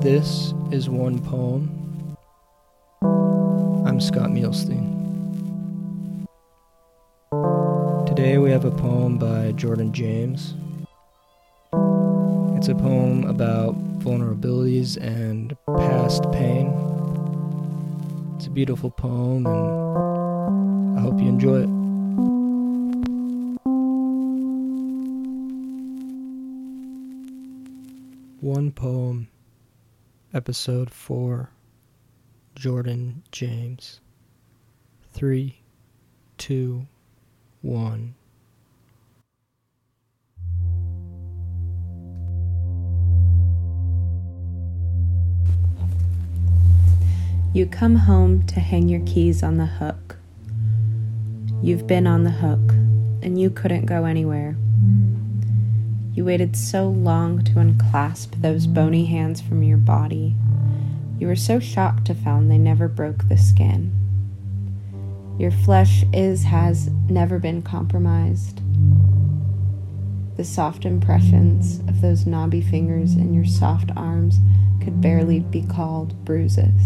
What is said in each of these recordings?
This is one poem. I'm Scott Mielstein. Today we have a poem by Jordan James. It's a poem about vulnerabilities and past pain. It's a beautiful poem, and I hope you enjoy it. One poem, episode 4, Jordan James. Three, two, one. You come home to hang your keys on the hook. You've been on the hook, and you couldn't go anywhere. You waited so long to unclasp those bony hands from your body. You were so shocked to find they never broke the skin. Your flesh is, has never been compromised. The soft impressions of those knobby fingers in your soft arms could barely be called bruises.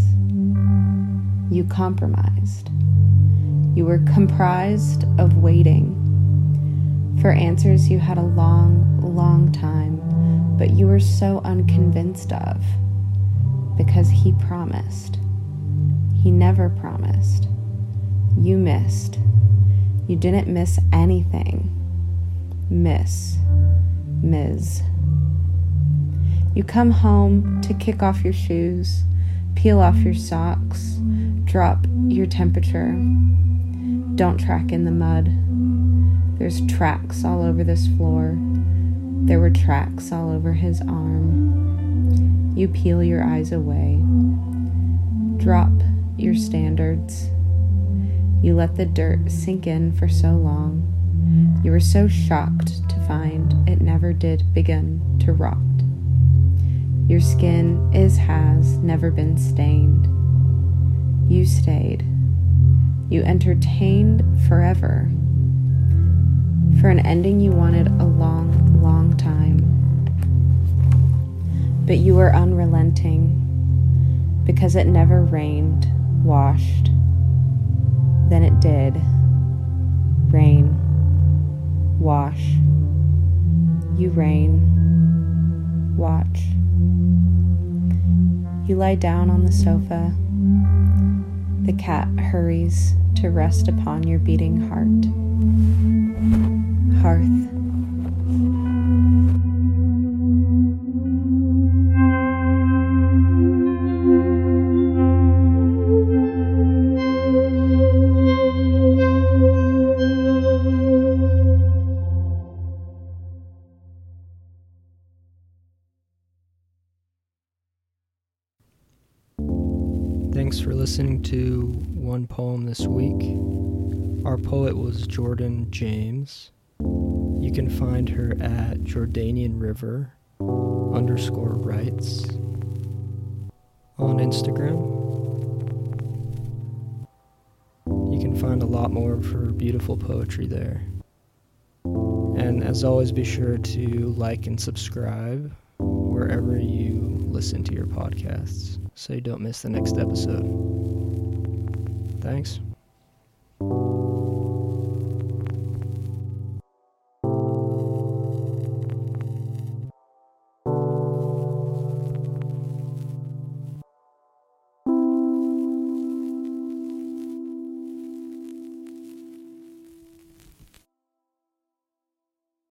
You compromised. You were comprised of waiting. For answers you had a long, long time, but you were so unconvinced of because he promised. He never promised. You missed. You didn't miss anything. Miss. Ms. You come home to kick off your shoes, peel off your socks, drop your temperature. Don't track in the mud. There's tracks all over this floor. There were tracks all over his arm. You peel your eyes away. Drop your standards. You let the dirt sink in for so long. You were so shocked to find it never did begin to rot. Your skin is, has never been stained. You stayed. You entertained forever. For an ending you wanted a long, long time. But you were unrelenting because it never rained, washed. Then it did. Rain. Wash. You rain. Watch. You lie down on the sofa. The cat hurries to rest upon your beating heart. Hearth. Thanks for listening to one poem this week. Our poet was Jordan James. You can find her at Jordanian River underscore writes on Instagram. You can find a lot more of her beautiful poetry there. And as always, be sure to like and subscribe wherever you listen to your podcasts so you don't miss the next episode. Thanks.